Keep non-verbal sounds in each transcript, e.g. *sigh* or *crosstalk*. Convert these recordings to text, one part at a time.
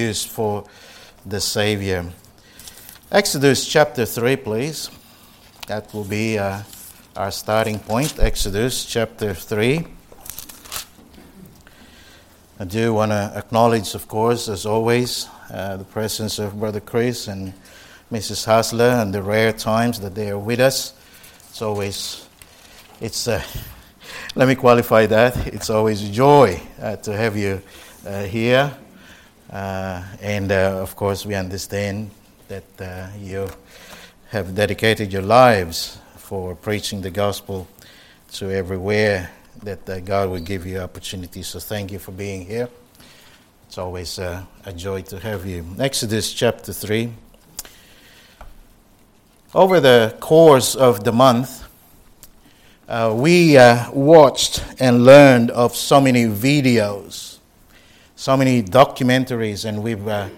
used for the Savior. Exodus chapter 3, please. That will be uh, our starting point. Exodus chapter 3. I do want to acknowledge, of course, as always, uh, the presence of Brother Chris and Mrs. Hasler and the rare times that they are with us. It's always, it's, uh, *laughs* let me qualify that. It's always a joy uh, to have you uh, here. Uh, and uh, of course, we understand that uh, you have dedicated your lives for preaching the gospel to everywhere that uh, God will give you opportunities. So thank you for being here. It's always uh, a joy to have you. Exodus chapter 3. Over the course of the month, uh, we watched and learned of so many videos so many documentaries, and we've uh,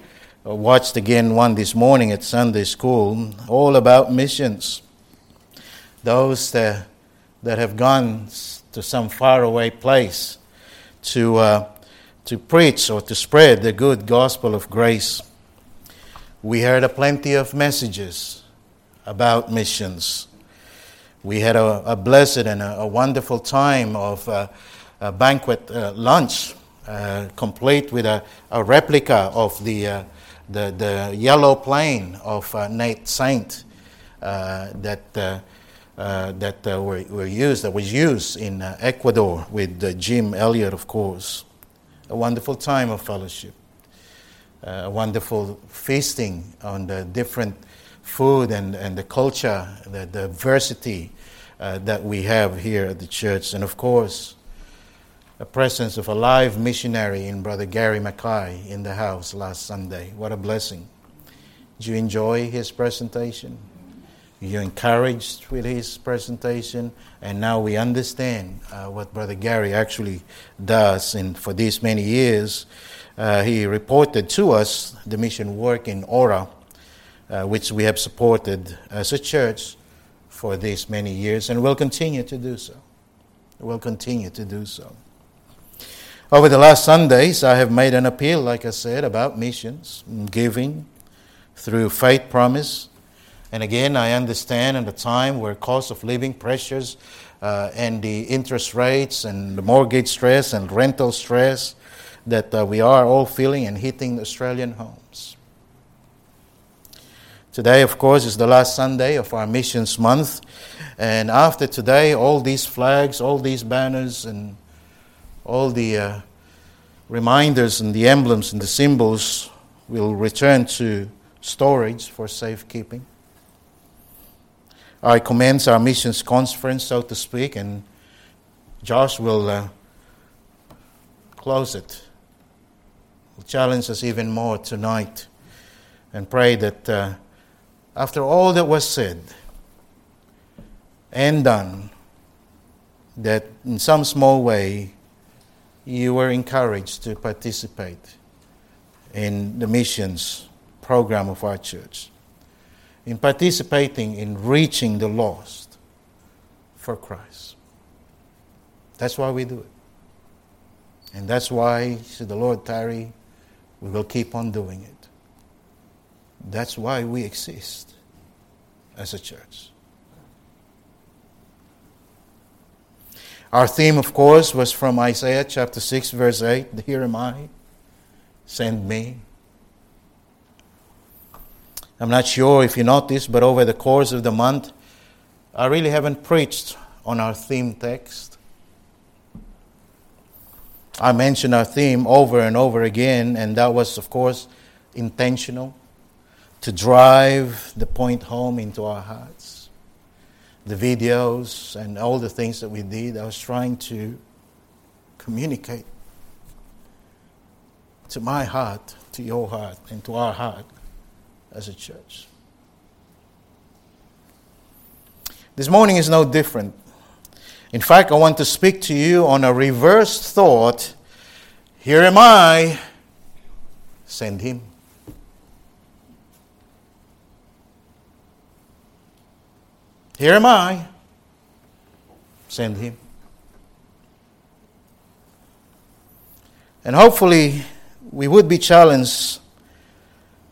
watched again one this morning at Sunday school, all about missions. Those that, that have gone to some faraway place to, uh, to preach or to spread the good gospel of grace. We heard a plenty of messages about missions. We had a, a blessed and a, a, wonderful time of uh, a banquet uh, lunch uh, complete with a, a replica of the, uh, the, the, yellow plane of uh, Nate Saint uh, that, uh, that were, were, used, that was used in Ecuador with Jim Elliot, of course. A wonderful time of fellowship, a wonderful feasting on the different food and, and the culture, the diversity that we have here at the church, and of course, the presence of a live missionary in Brother Gary Mackay in the house last Sunday. What a blessing. Did you enjoy his presentation? you encouraged with his presentation? And now we understand uh, what Brother Gary actually does. And for these many years, uh, he reported to us the mission work in Ora, uh, which we have supported as a church for these many years and will continue to do so. We'll continue to do so. Over the last Sundays, I have made an appeal, like I said, about missions, giving through faith promise. And again, I understand in a time where cost of living pressures uh, and the interest rates and the mortgage stress and rental stress that uh, we are all feeling and hitting Australian homes. Today, of course, is the last Sunday of our missions month. And after today, all these flags, all these banners, and all the uh, reminders and the emblems and the symbols will return to storage for safekeeping. I commence our missions conference, so to speak, and Josh will uh, close it. Will challenge us even more tonight and pray that uh, after all that was said and done, that in some small way you were encouraged to participate in the missions program of our church, in participating in reaching the lost for Christ. That's why we do it. And that's why, should the Lord tarry, we will keep on doing it. That's why we exist as a church. Our theme, of course, was from Isaiah chapter 6, verse 8 Here am I, send me. I'm not sure if you noticed, but over the course of the month, I really haven't preached on our theme text. I mentioned our theme over and over again, and that was, of course, intentional to drive the point home into our hearts the videos and all the things that we did, I was trying to communicate to my heart, to your heart, and to our heart as a church. This morning is no different. In fact, I want to speak to you on a reversed thought. Here am I, send him. Here am I. Send him. And hopefully, we would be challenged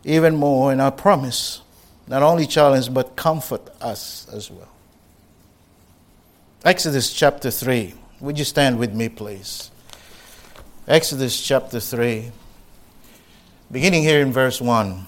even more, and I promise, not only challenge, but comfort us as well. Exodus chapter 3. Would you stand with me, please? Exodus chapter 3, beginning here in verse 1.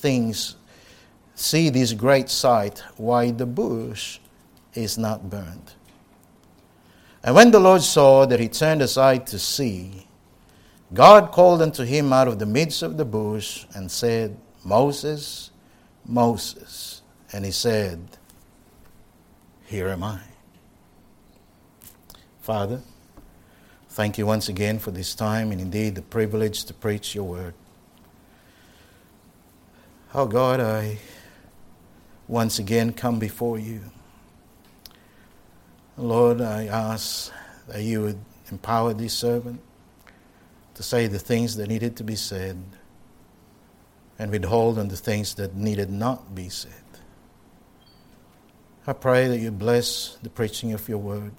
things, see this great sight, why the bush is not burned. And when the Lord saw that he turned aside to see, God called unto him out of the midst of the bush and said, Moses, Moses. And he said, Here am I. Father, thank you once again for this time and indeed the privilege to preach your word. Oh God, I once again come before you. Lord, I ask that you would empower this servant to say the things that needed to be said and withhold on the things that needed not be said. I pray that you bless the preaching of your word.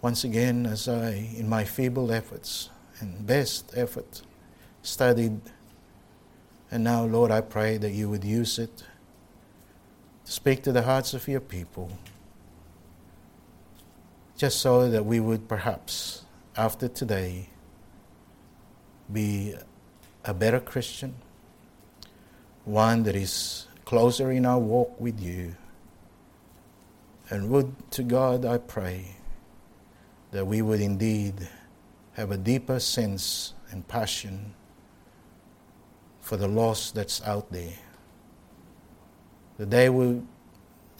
Once again, as I, in my feeble efforts and best effort, studied, and now, Lord, I pray that you would use it to speak to the hearts of your people, just so that we would perhaps after today be a better Christian, one that is closer in our walk with you. And would to God I pray that we would indeed have a deeper sense and passion for the lost that's out there. That they would,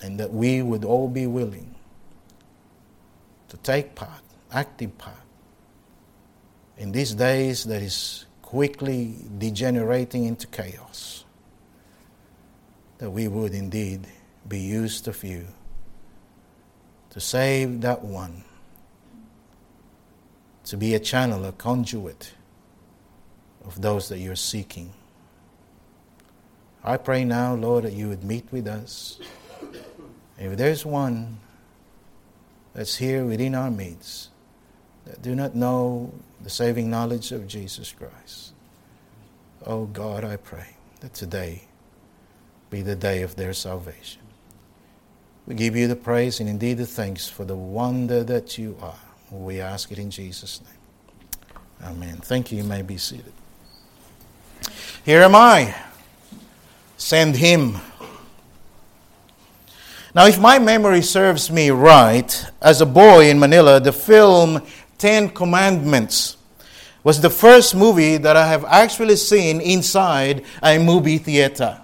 and that we would all be willing to take part, active part, in these days that is quickly degenerating into chaos, that we would indeed be used of you to save that one, to be a channel, a conduit of those that you're seeking. I pray now, Lord, that you would meet with us. If there's one that's here within our midst that do not know the saving knowledge of Jesus Christ. Oh God, I pray that today be the day of their salvation. We give you the praise and indeed the thanks for the wonder that you are. We ask it in Jesus' name. Amen. Thank you. You may be seated. Here am I. Send him. Now, if my memory serves me right, as a boy in Manila, the film Ten Commandments was the first movie that I have actually seen inside a movie theater.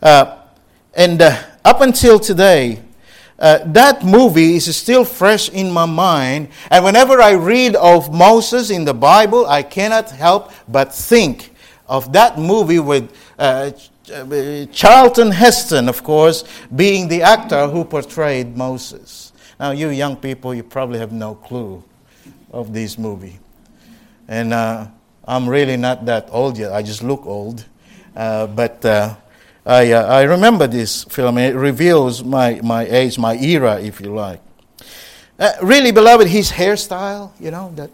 Uh, and uh, up until today, uh, that movie is still fresh in my mind. And whenever I read of Moses in the Bible, I cannot help but think of that movie with uh, Charlton Heston, of course, being the actor who portrayed Moses. Now, you young people, you probably have no clue of this movie. And uh, I'm really not that old yet. I just look old. Uh, but uh, I, uh, I remember this film. It reveals my, my age, my era, if you like. Uh, really, beloved, his hairstyle, you know, that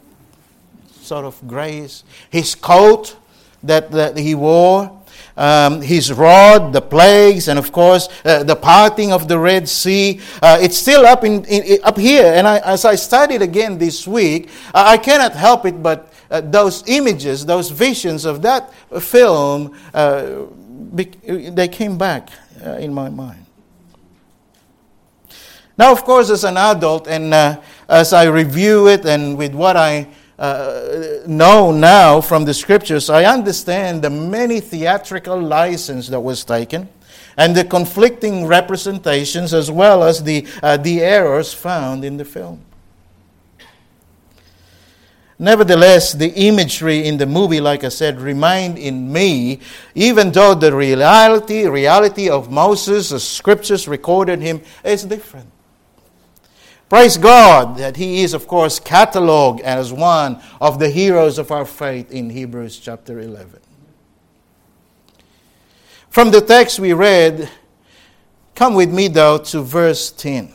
sort of grayish, his coat that, that he wore, um, his rod, the plagues, and of course uh, the parting of the Red Sea. Uh, it's still up in, in, up here, and I, as I studied again this week, I cannot help it but uh, those images, those visions of that film, uh, they came back uh, in my mind. Now, of course, as an adult, and uh, as I review it, and with what I uh, know now from the scriptures, I understand the many theatrical license that was taken and the conflicting representations as well as the, uh, the errors found in the film. Nevertheless, the imagery in the movie, like I said, remained in me, even though the reality, reality of Moses, the scriptures recorded him, is different. Praise God that he is, of course, catalogued as one of the heroes of our faith in Hebrews chapter 11. From the text we read, come with me though to verse 10.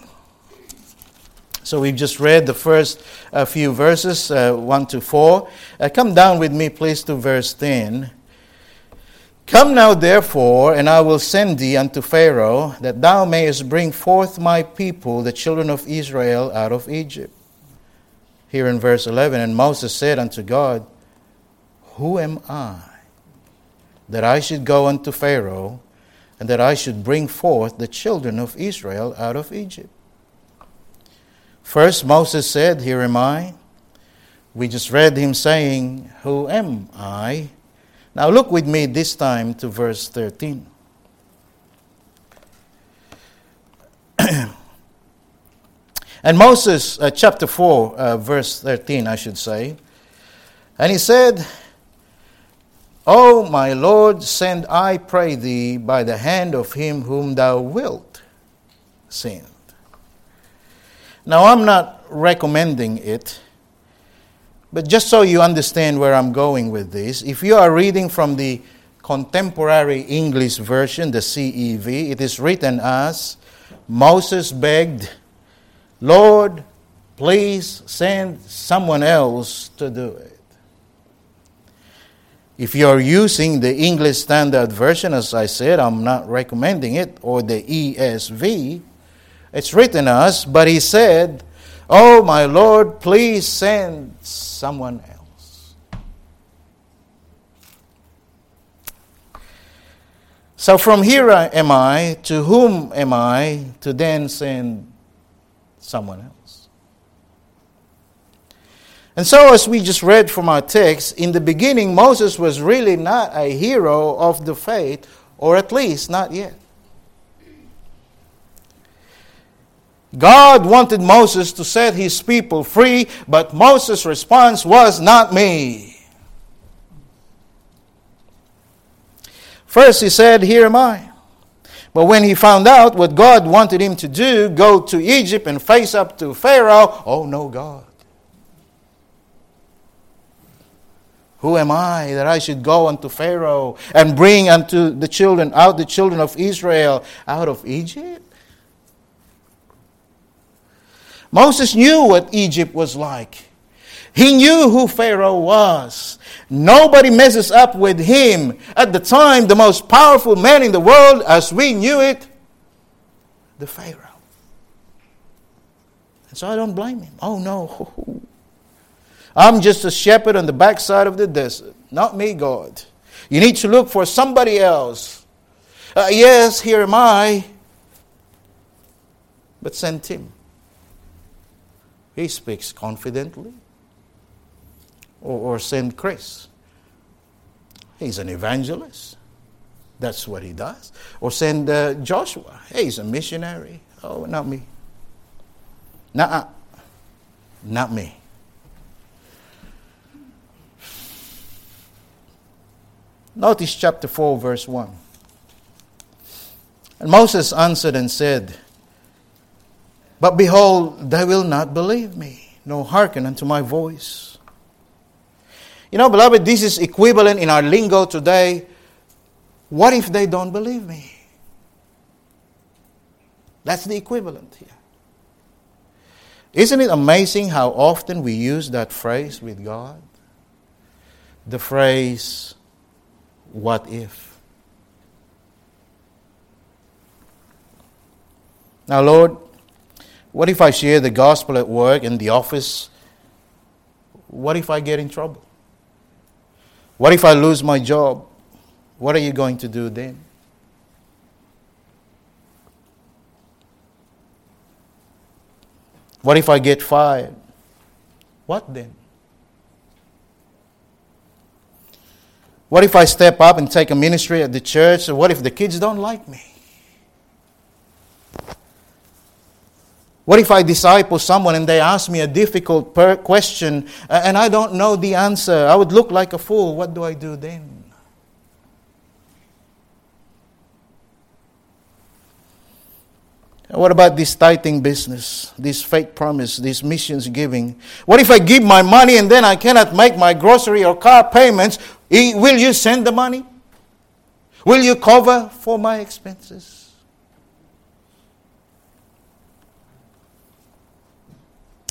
So we've just read the first uh, few verses, uh, 1 to 4. Uh, come down with me, please, to verse 10. Come now, therefore, and I will send thee unto Pharaoh, that thou mayest bring forth my people, the children of Israel, out of Egypt. Here in verse 11, and Moses said unto God, Who am I, that I should go unto Pharaoh, and that I should bring forth the children of Israel out of Egypt? First, Moses said, Here am I. We just read him saying, Who am I? Now look with me this time to verse 13. *clears throat* and Moses, uh, chapter 4, uh, verse 13, I should say. And he said, O my Lord, send, I pray thee, by the hand of him whom thou wilt send. Now, I'm not recommending it, but just so you understand where I'm going with this, if you are reading from the contemporary English version, the CEV, it is written as Moses begged, Lord, please send someone else to do it. If you're using the English Standard Version, as I said, I'm not recommending it, or the ESV, it's written as, but he said, Oh, my Lord, please send someone else. So from here am I, to whom am I, to then send someone else. And so, as we just read from our text, in the beginning, Moses was really not a hero of the faith, or at least not yet. God wanted Moses to set his people free, but Moses' response was, Not me. First, he said, Here am I. But when he found out what God wanted him to do, go to Egypt and face up to Pharaoh, oh no, God. Who am I that I should go unto Pharaoh and bring unto the children out the children of Israel out of Egypt? Moses knew what Egypt was like. He knew who Pharaoh was. Nobody messes up with him. At the time, the most powerful man in the world, as we knew it, the Pharaoh. And so I don't blame him. Oh no. *laughs* I'm just a shepherd on the backside of the desert. Not me, God. You need to look for somebody else. Uh, yes, here am I. But send him. He speaks confidently. Or, or send Chris. He's an evangelist. That's what he does. Or send uh, Joshua. Hey, he's a missionary. Oh, not me. Nuh Not me. Notice chapter 4, verse 1. And Moses answered and said, but behold, they will not believe me, nor hearken unto my voice. You know, beloved, this is equivalent in our lingo today. What if they don't believe me? That's the equivalent here. Isn't it amazing how often we use that phrase with God? The phrase, what if? Now, Lord, what if I share the gospel at work, in the office? What if I get in trouble? What if I lose my job? What are you going to do then? What if I get fired? What then? What if I step up and take a ministry at the church? What if the kids don't like me? What if I disciple someone and they ask me a difficult per- question uh, and I don't know the answer? I would look like a fool. What do I do then? What about this tithing business, this fake promise, this missions giving? What if I give my money and then I cannot make my grocery or car payments? Will you send the money? Will you cover for my expenses?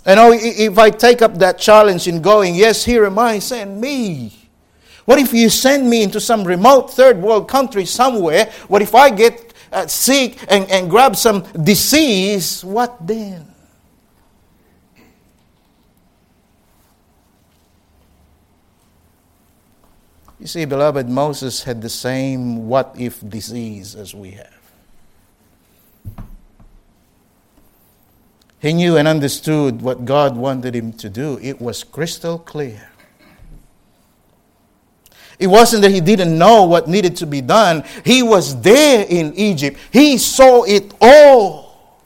And oh, if I take up that challenge in going, yes, here am I, send me. What if you send me into some remote third world country somewhere? What if I get uh, sick and, and grab some disease? What then? You see, beloved, Moses had the same what if disease as we have. He knew and understood what God wanted him to do. It was crystal clear. It wasn't that he didn't know what needed to be done. He was there in Egypt. He saw it all.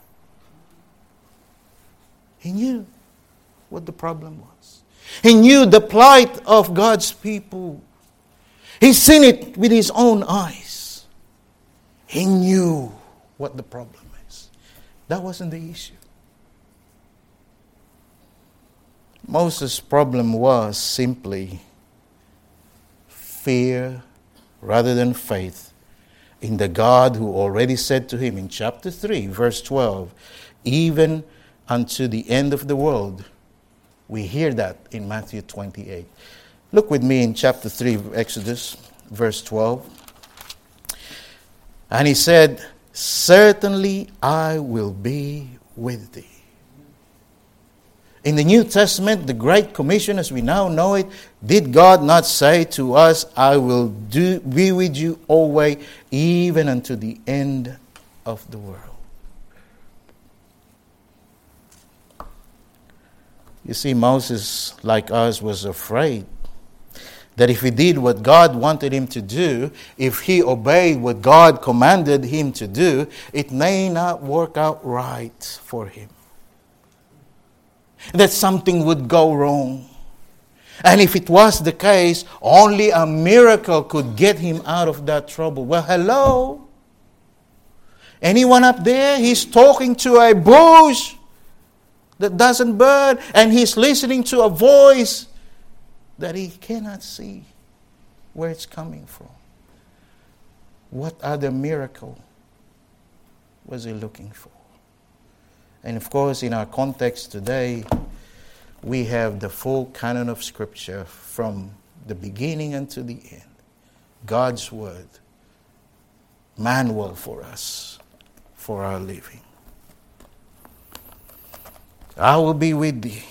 He knew what the problem was. He knew the plight of God's people. He seen it with his own eyes. He knew what the problem is. That wasn't the issue. Moses' problem was simply fear rather than faith in the God who already said to him in chapter 3, verse 12, even unto the end of the world. We hear that in Matthew 28. Look with me in chapter 3 of Exodus, verse 12. And he said, Certainly I will be with thee. In the New Testament, the Great Commission, as we now know it, did God not say to us, I will do, be with you always, even unto the end of the world? You see, Moses, like us, was afraid that if he did what God wanted him to do, if he obeyed what God commanded him to do, it may not work out right for him that something would go wrong. And if it was the case, only a miracle could get him out of that trouble. Well, hello? Anyone up there? He's talking to a bush that doesn't burn, and he's listening to a voice that he cannot see where it's coming from. What other miracle was he looking for? And of course, in our context today, we have the full canon of Scripture from the beginning unto the end. God's Word, manual for us for our living. I will be with thee.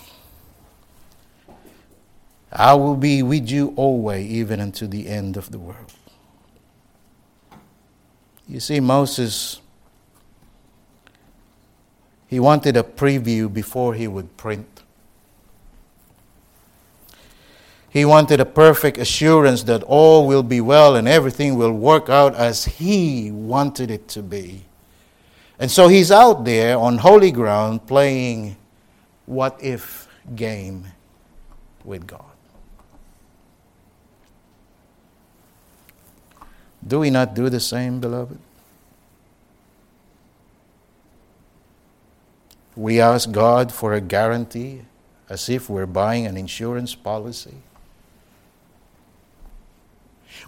I will be with you always, even unto the end of the world. You see, Moses he wanted a preview before he would print. He wanted a perfect assurance that all will be well and everything will work out as he wanted it to be. And so he's out there on holy ground playing what if game with God. Do we not do the same, beloved? We ask God for a guarantee as if we're buying an insurance policy.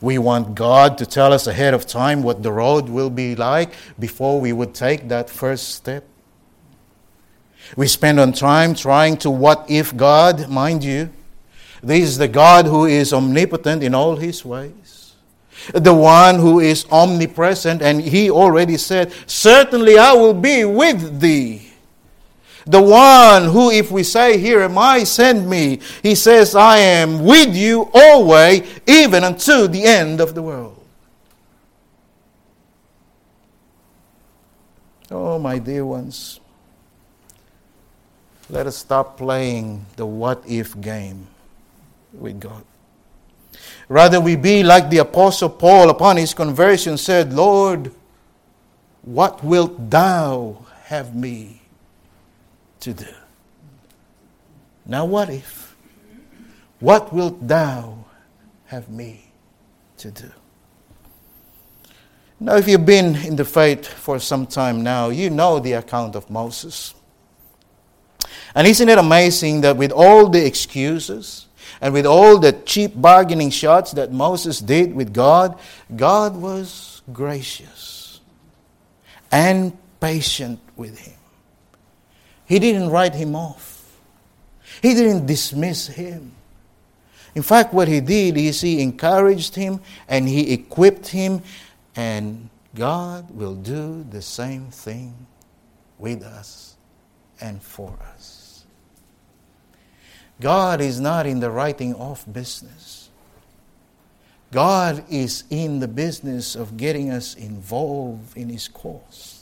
We want God to tell us ahead of time what the road will be like before we would take that first step. We spend on time trying to what if God, mind you. This is the God who is omnipotent in all his ways. The one who is omnipresent, and he already said, Certainly I will be with thee the one who, if we say, Here am I, send me, he says, I am with you always, even unto the end of the world. Oh, my dear ones, let us stop playing the what if game with God. Rather, we be like the Apostle Paul upon his conversion said, Lord, what wilt thou have me to do. Now, what if? What wilt thou have me to do? Now, if you've been in the faith for some time now, you know the account of Moses. And isn't it amazing that with all the excuses and with all the cheap bargaining shots that Moses did with God, God was gracious and patient with him. He didn't write him off, he didn't dismiss him. In fact, what he did is he encouraged him and he equipped him and God will do the same thing with us and for us. God is not in the writing off business. God is in the business of getting us involved in His cause.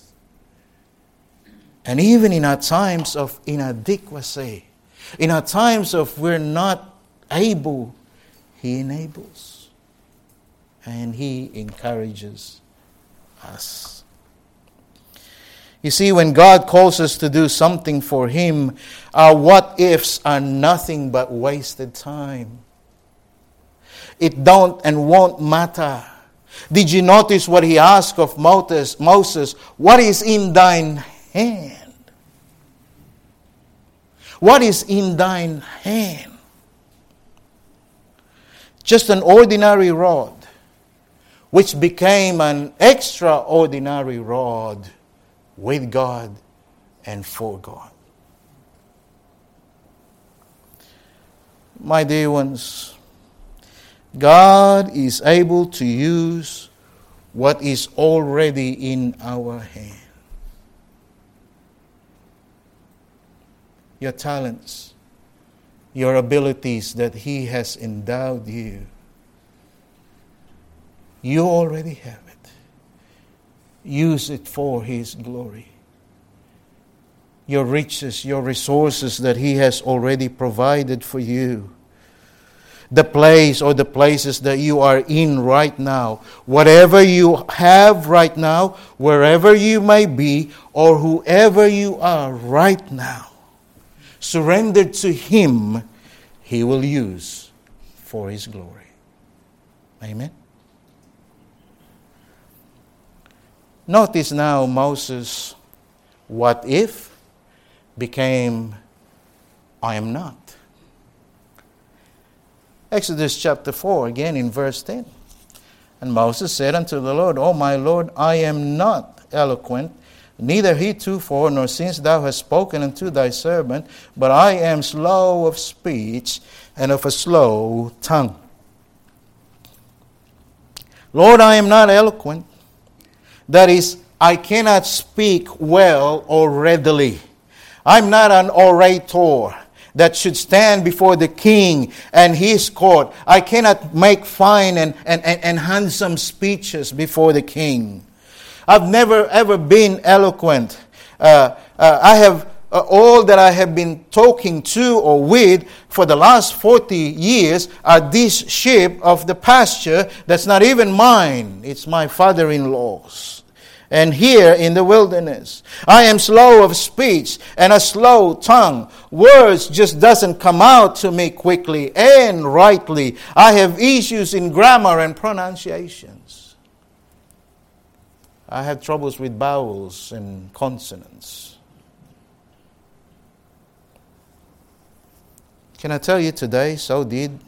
And even in our times of inadequacy, in our times of we're not able, He enables and He encourages us. You see, when God calls us to do something for Him, our what ifs are nothing but wasted time. It don't and won't matter. Did you notice what he asked of Moses? Moses, what is in thine hand? What is in thine hand? Just an ordinary rod which became an extraordinary rod with God and for God. My dear ones, God is able to use what is already in our hand. Your talents, your abilities that He has endowed you you already have it. Use it for His glory. Your riches, your resources that He has already provided for you. The place or the places that you are in right now. Whatever you have right now, wherever you may be, or whoever you are right now, surrendered to Him, He will use for His glory. Amen. Notice now Moses, what if, became I am not. Exodus chapter 4, again in verse 10. And Moses said unto the Lord, O my Lord, I am not eloquent, neither heretofore, nor since thou hast spoken unto thy servant, but I am slow of speech and of a slow tongue. Lord, I am not eloquent that is, I cannot speak well or readily. I'm not an orator that should stand before the king and his court. I cannot make fine and, and, and, and handsome speeches before the king. I've never ever been eloquent. Uh, uh, I have uh, all that I have been talking to or with for the last 40 years are this sheep of the pasture that's not even mine, it's my father in law's and here in the wilderness. I am slow of speech and a slow tongue. Words just doesn't come out to me quickly and rightly. I have issues in grammar and pronunciations. I had troubles with vowels and consonants. Can I tell you today, so did,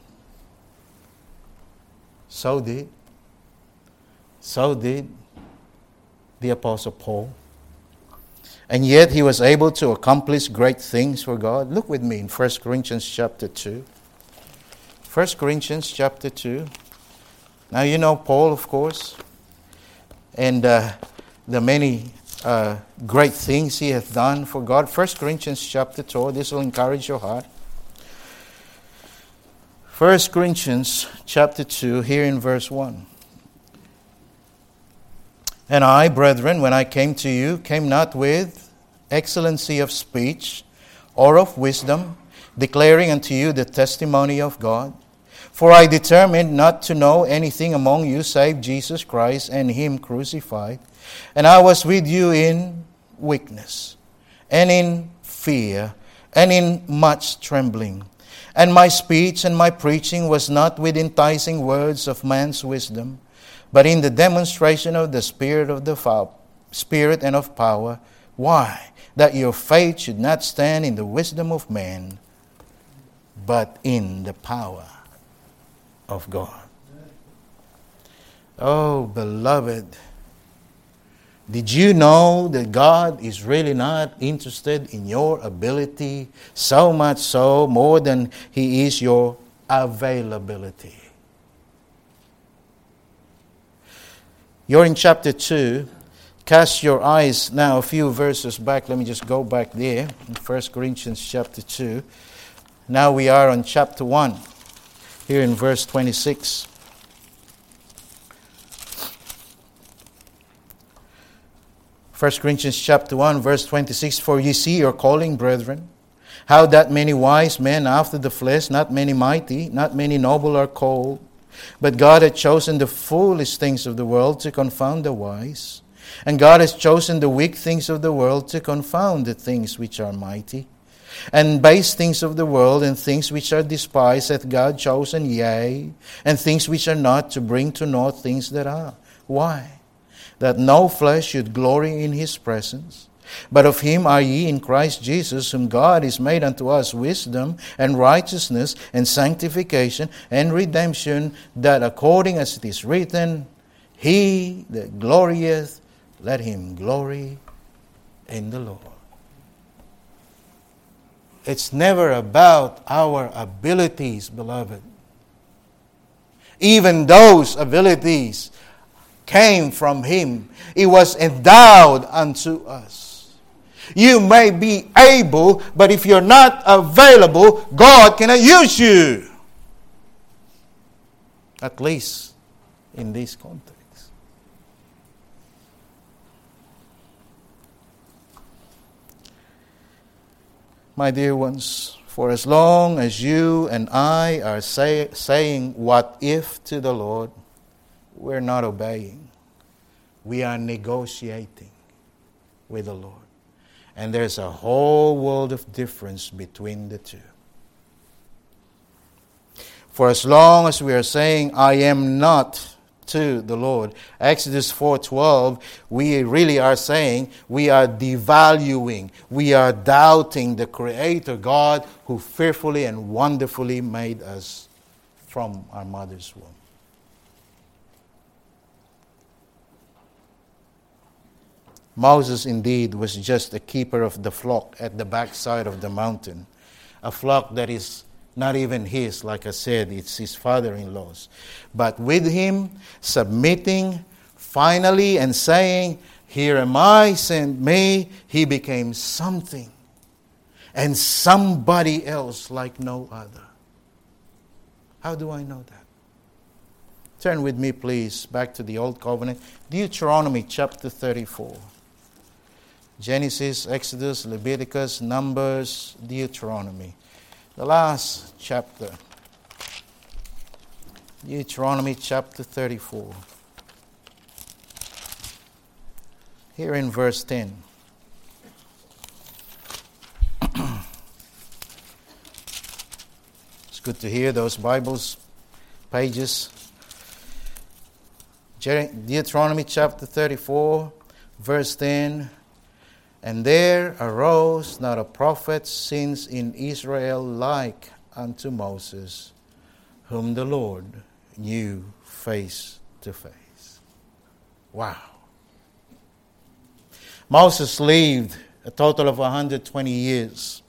so did, so did the Apostle Paul. And yet he was able to accomplish great things for God. Look with me in 1 Corinthians chapter 2. 1 Corinthians chapter 2. Now you know Paul, of course, and uh, the many uh, great things he hath done for God. 1 Corinthians chapter 2. This will encourage your heart. 1 Corinthians chapter 2, here in verse 1. And I, brethren, when I came to you, came not with excellency of speech or of wisdom, declaring unto you the testimony of God. For I determined not to know anything among you save Jesus Christ and Him crucified. And I was with you in weakness, and in fear and in much trembling. And my speech and my preaching was not with enticing words of man's wisdom, but in the demonstration of the Spirit of the Spirit and of power. Why? That your faith should not stand in the wisdom of man, but in the power of God. Oh, beloved, did you know that God is really not interested in your ability so much so more than He is your availability? You're in chapter 2. Cast your eyes now a few verses back. Let me just go back there in 1 Corinthians chapter 2. Now we are on chapter 1, here in verse 26. First Corinthians chapter 1 verse 26 For ye see your calling brethren how that many wise men after the flesh not many mighty not many noble are called. But God hath chosen the foolish things of the world to confound the wise. And God has chosen the weak things of the world to confound the things which are mighty and base things of the world and things which are despised hath God chosen, yea, and things which are not, to bring to naught things that are. Why? That no flesh should glory in his presence. But of him are ye in Christ Jesus, whom God is made unto us wisdom and righteousness and sanctification and redemption, that according as it is written, He that glorieth, let him glory in the Lord. It's never about our abilities, beloved. Even those abilities came from Him, it was endowed unto us. You may be able, but if you're not available, God cannot use you. At least in this context. My dear ones, for as long as you and I are say, saying what if to the Lord, we're not obeying. We are negotiating with the Lord. And there's a whole world of difference between the two. For as long as we are saying, I am not to the Lord. Exodus 4:12, we really are saying we are devaluing, we are doubting the creator God who fearfully and wonderfully made us from our mother's womb. Moses indeed was just a keeper of the flock at the backside of the mountain, a flock that is not even his, like I said, it's his father in law's. But with him submitting finally and saying, Here am I, send me, he became something and somebody else like no other. How do I know that? Turn with me, please, back to the Old Covenant, Deuteronomy chapter 34. Genesis, Exodus, Leviticus, Numbers, Deuteronomy the last chapter, Deuteronomy chapter 34. Here in verse 10. *clears throat* it's good to hear those Bibles pages. Deuteronomy chapter 34, verse 10. And there arose not a prophet since in Israel like unto Moses, whom the Lord knew face to face. Wow. Moses lived a total of 120 years.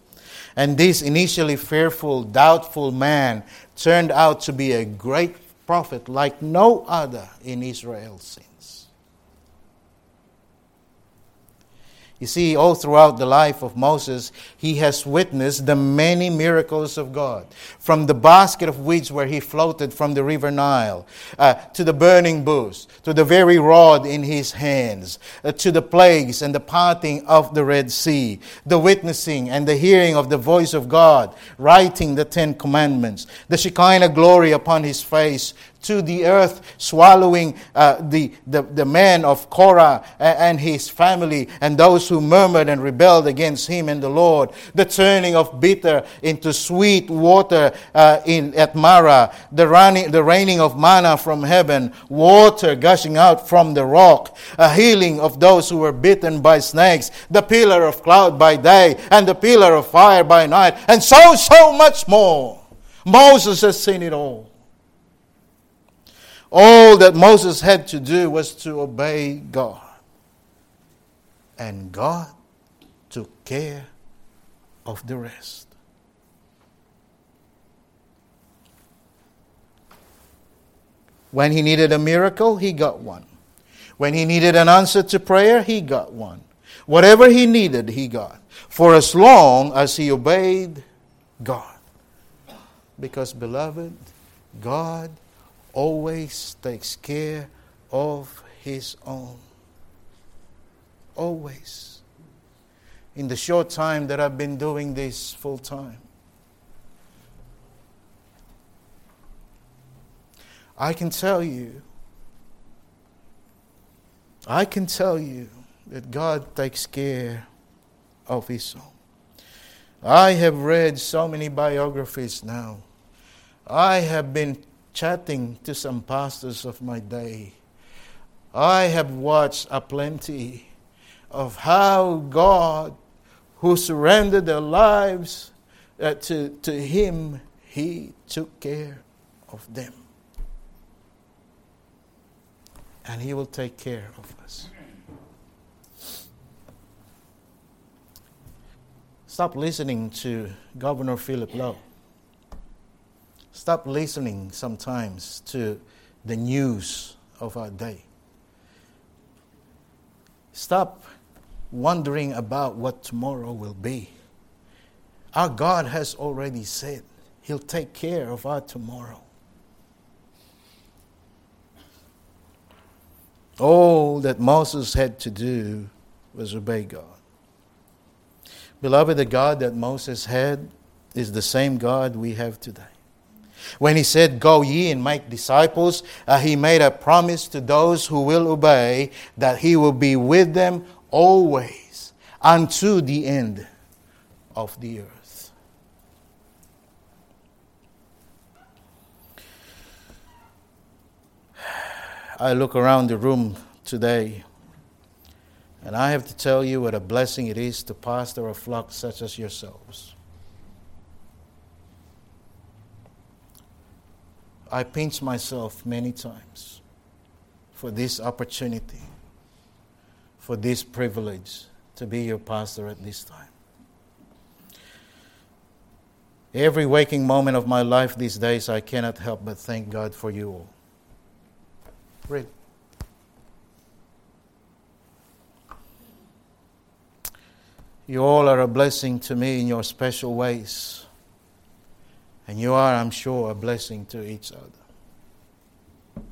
And this initially fearful, doubtful man turned out to be a great prophet like no other in Israel since. You see, all throughout the life of Moses, he has witnessed the many miracles of God. From the basket of weeds where he floated from the river Nile, uh, to the burning bush, to the very rod in his hands, uh, to the plagues and the parting of the Red Sea, the witnessing and the hearing of the voice of God, writing the Ten Commandments, the Shekinah glory upon his face, to the earth, swallowing uh, the, the, the men of Korah and his family and those who murmured and rebelled against him and the Lord, the turning of bitter into sweet water uh, in, at Marah, the, running, the raining of manna from heaven, water gushing out from the rock, a healing of those who were bitten by snakes, the pillar of cloud by day, and the pillar of fire by night, and so, so much more. Moses has seen it all. All that Moses had to do was to obey God. And God took care of the rest. When he needed a miracle, he got one. When he needed an answer to prayer, he got one. Whatever he needed, he got. For as long as he obeyed God. Because, beloved, God always takes care of his own. Always. In the short time that I've been doing this full time, I can tell you, I can tell you that God takes care of his own. I have read so many biographies now. I have been chatting to some pastors of my day. I have watched a plenty of how God, who surrendered their lives uh, to, to Him, He took care of them. And He will take care of us. Stop listening to Governor Philip Lowe. Stop listening sometimes to the news of our day. Stop wondering about what tomorrow will be. Our God has already said He'll take care of our tomorrow. All that Moses had to do was obey God. Beloved, the God that Moses had is the same God we have today. When he said, Go ye and make disciples, uh, he made a promise to those who will obey that he will be with them always unto the end of the earth. I look around the room today, and I have to tell you what a blessing it is to pastor a flock such as yourselves. I pinch myself many times for this opportunity, for this privilege to be your pastor at this time. Every waking moment of my life these days, I cannot help but thank God for you all. Really. You all are a blessing to me in your special ways. And you are, I'm sure, a blessing to each other.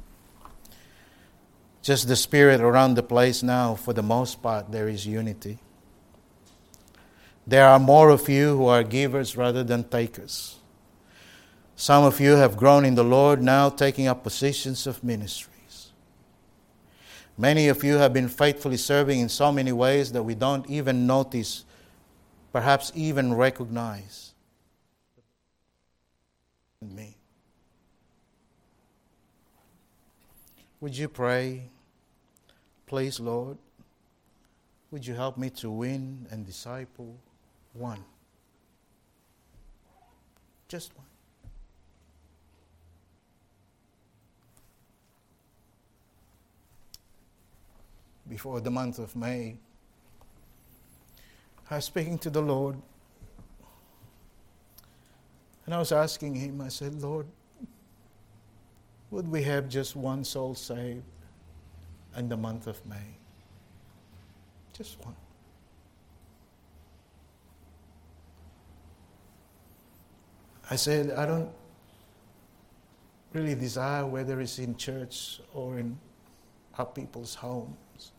Just the spirit around the place now, for the most part, there is unity. There are more of you who are givers rather than takers. Some of you have grown in the Lord now, taking up positions of ministries. Many of you have been faithfully serving in so many ways that we don't even notice, perhaps even recognize me. Would you pray? Please, Lord, would you help me to win and disciple one? Just one. Before the month of May, I was speaking to the Lord and I was asking him, I said, Lord, would we have just one soul saved in the month of May? Just one. I said, I don't really desire whether it's in church or in our people's homes.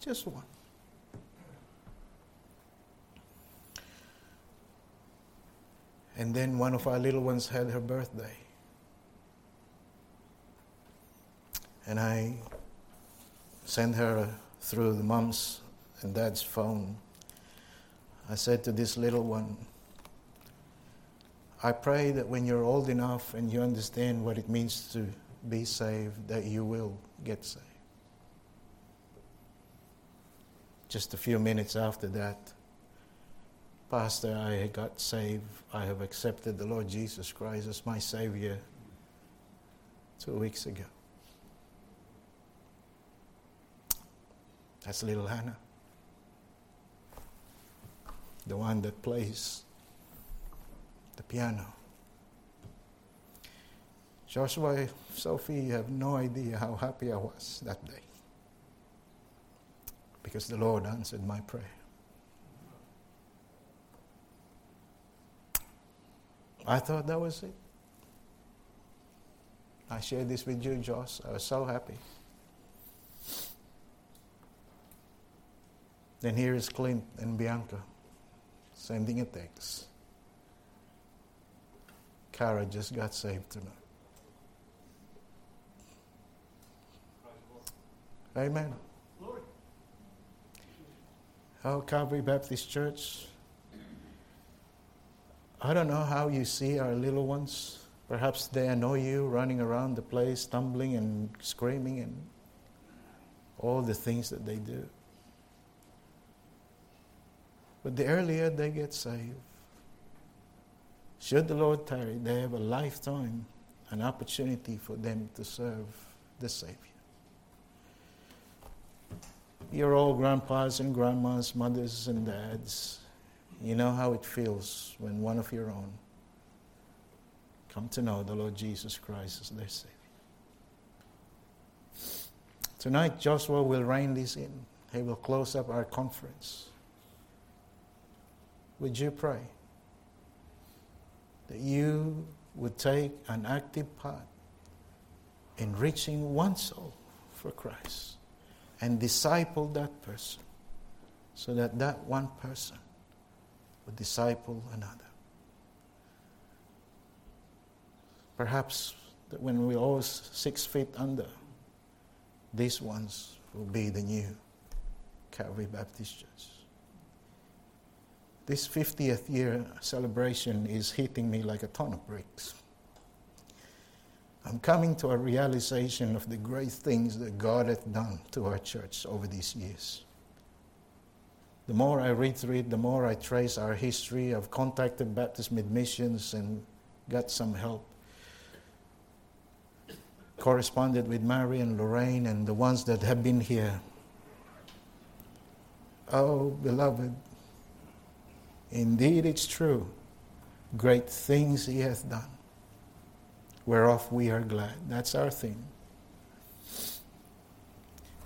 Just one. And then one of our little ones had her birthday. And I sent her through the mom's and dad's phone, I said to this little one, I pray that when you're old enough and you understand what it means to be saved, that you will get saved. Just a few minutes after that, Pastor, I got saved. I have accepted the Lord Jesus Christ as my Savior two weeks ago. That's little Hannah, the one that plays the piano. Joshua, Sophie, you have no idea how happy I was that day because the Lord answered my prayer. I thought that was it. I shared this with you, Josh. I was so happy. Then here is Clint and Bianca sending a text. Kara just got saved tonight. Amen. Oh, Calvary Baptist Church. I don't know how you see our little ones. Perhaps they annoy you running around the place, stumbling and screaming and all the things that they do. But the earlier they get saved, should the Lord tarry, they have a lifetime, an opportunity for them to serve the Savior. You're all grandpas and grandmas, mothers and dads. You know how it feels when one of your own come to know the Lord Jesus Christ as their Savior. Tonight, Joshua will rein this in. He will close up our conference. Would you pray that you would take an active part in reaching one soul for Christ and disciple that person so that that one person would disciple another? Perhaps that when we're all six feet under, these ones will be the new Calvary Baptist Church. This 50th year celebration is hitting me like a ton of bricks. I'm coming to a realization of the great things that God has done to our church over these years. The more I read through it, the more I trace our history. I've contacted Baptist Mid Missions and got some help. Corresponded with Mary and Lorraine and the ones that have been here. Oh, beloved, Indeed, it's true. Great things he hath done, whereof we are glad. That's our theme.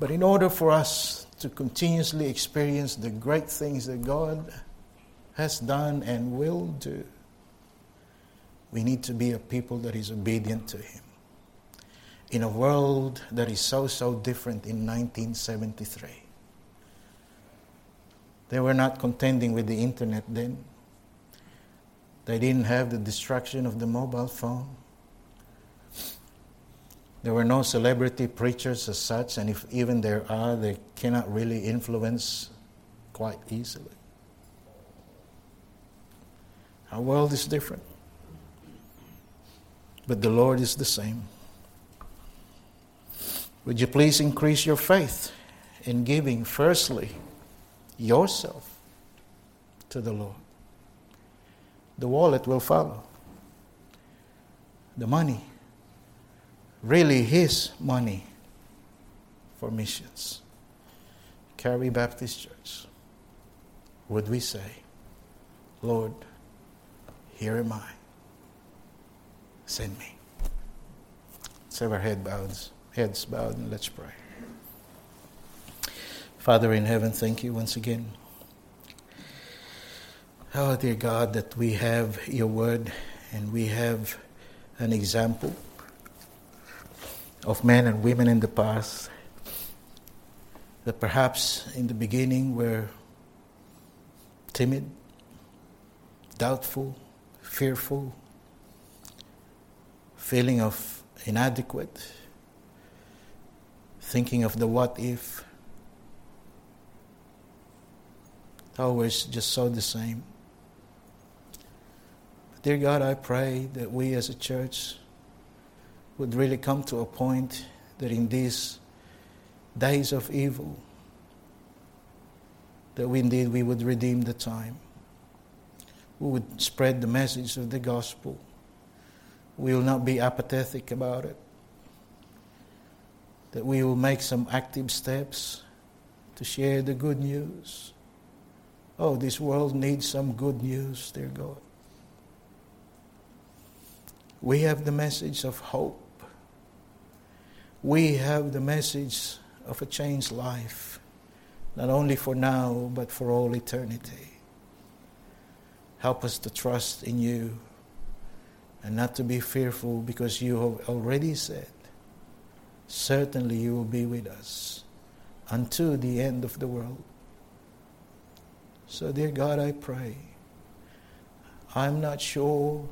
But in order for us to continuously experience the great things that God has done and will do, we need to be a people that is obedient to Him. In a world that is so, so different in 1973 they were not contending with the internet then. They didn't have the destruction of the mobile phone. There were no celebrity preachers as such, and if even there are, they cannot really influence quite easily. Our world is different, but the Lord is the same. Would you please increase your faith in giving, firstly? yourself to the Lord. The wallet will follow. The money, really His money for missions. Calvary Baptist Church, would we say, Lord, here am I. Send me. Let's have our head bowed, heads bowed, and let's pray. Father in heaven, thank you once again. Oh, dear God, that we have your word and we have an example of men and women in the past that perhaps in the beginning were timid, doubtful, fearful, feeling of inadequate, thinking of the what if always just so the same. Dear God, I pray that we as a church would really come to a point that in these days of evil, that we indeed we would redeem the time. We would spread the message of the gospel. We will not be apathetic about it. That we will make some active steps to share the good news. Oh, this world needs some good news, dear God. We have the message of hope. We have the message of a changed life, not only for now, but for all eternity. Help us to trust in you and not to be fearful because you have already said, certainly you will be with us unto the end of the world. So, dear God, I pray. I'm not sure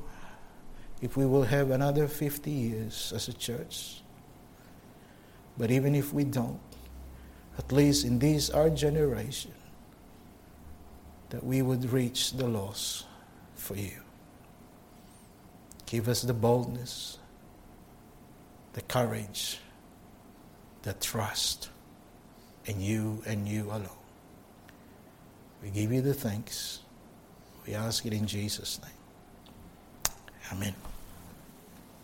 if we will have another 50 years as a church. But even if we don't, at least in this our generation, that we would reach the lost for you. Give us the boldness, the courage, the trust in you and you alone. We give you the thanks. We ask it in Jesus' name. Amen.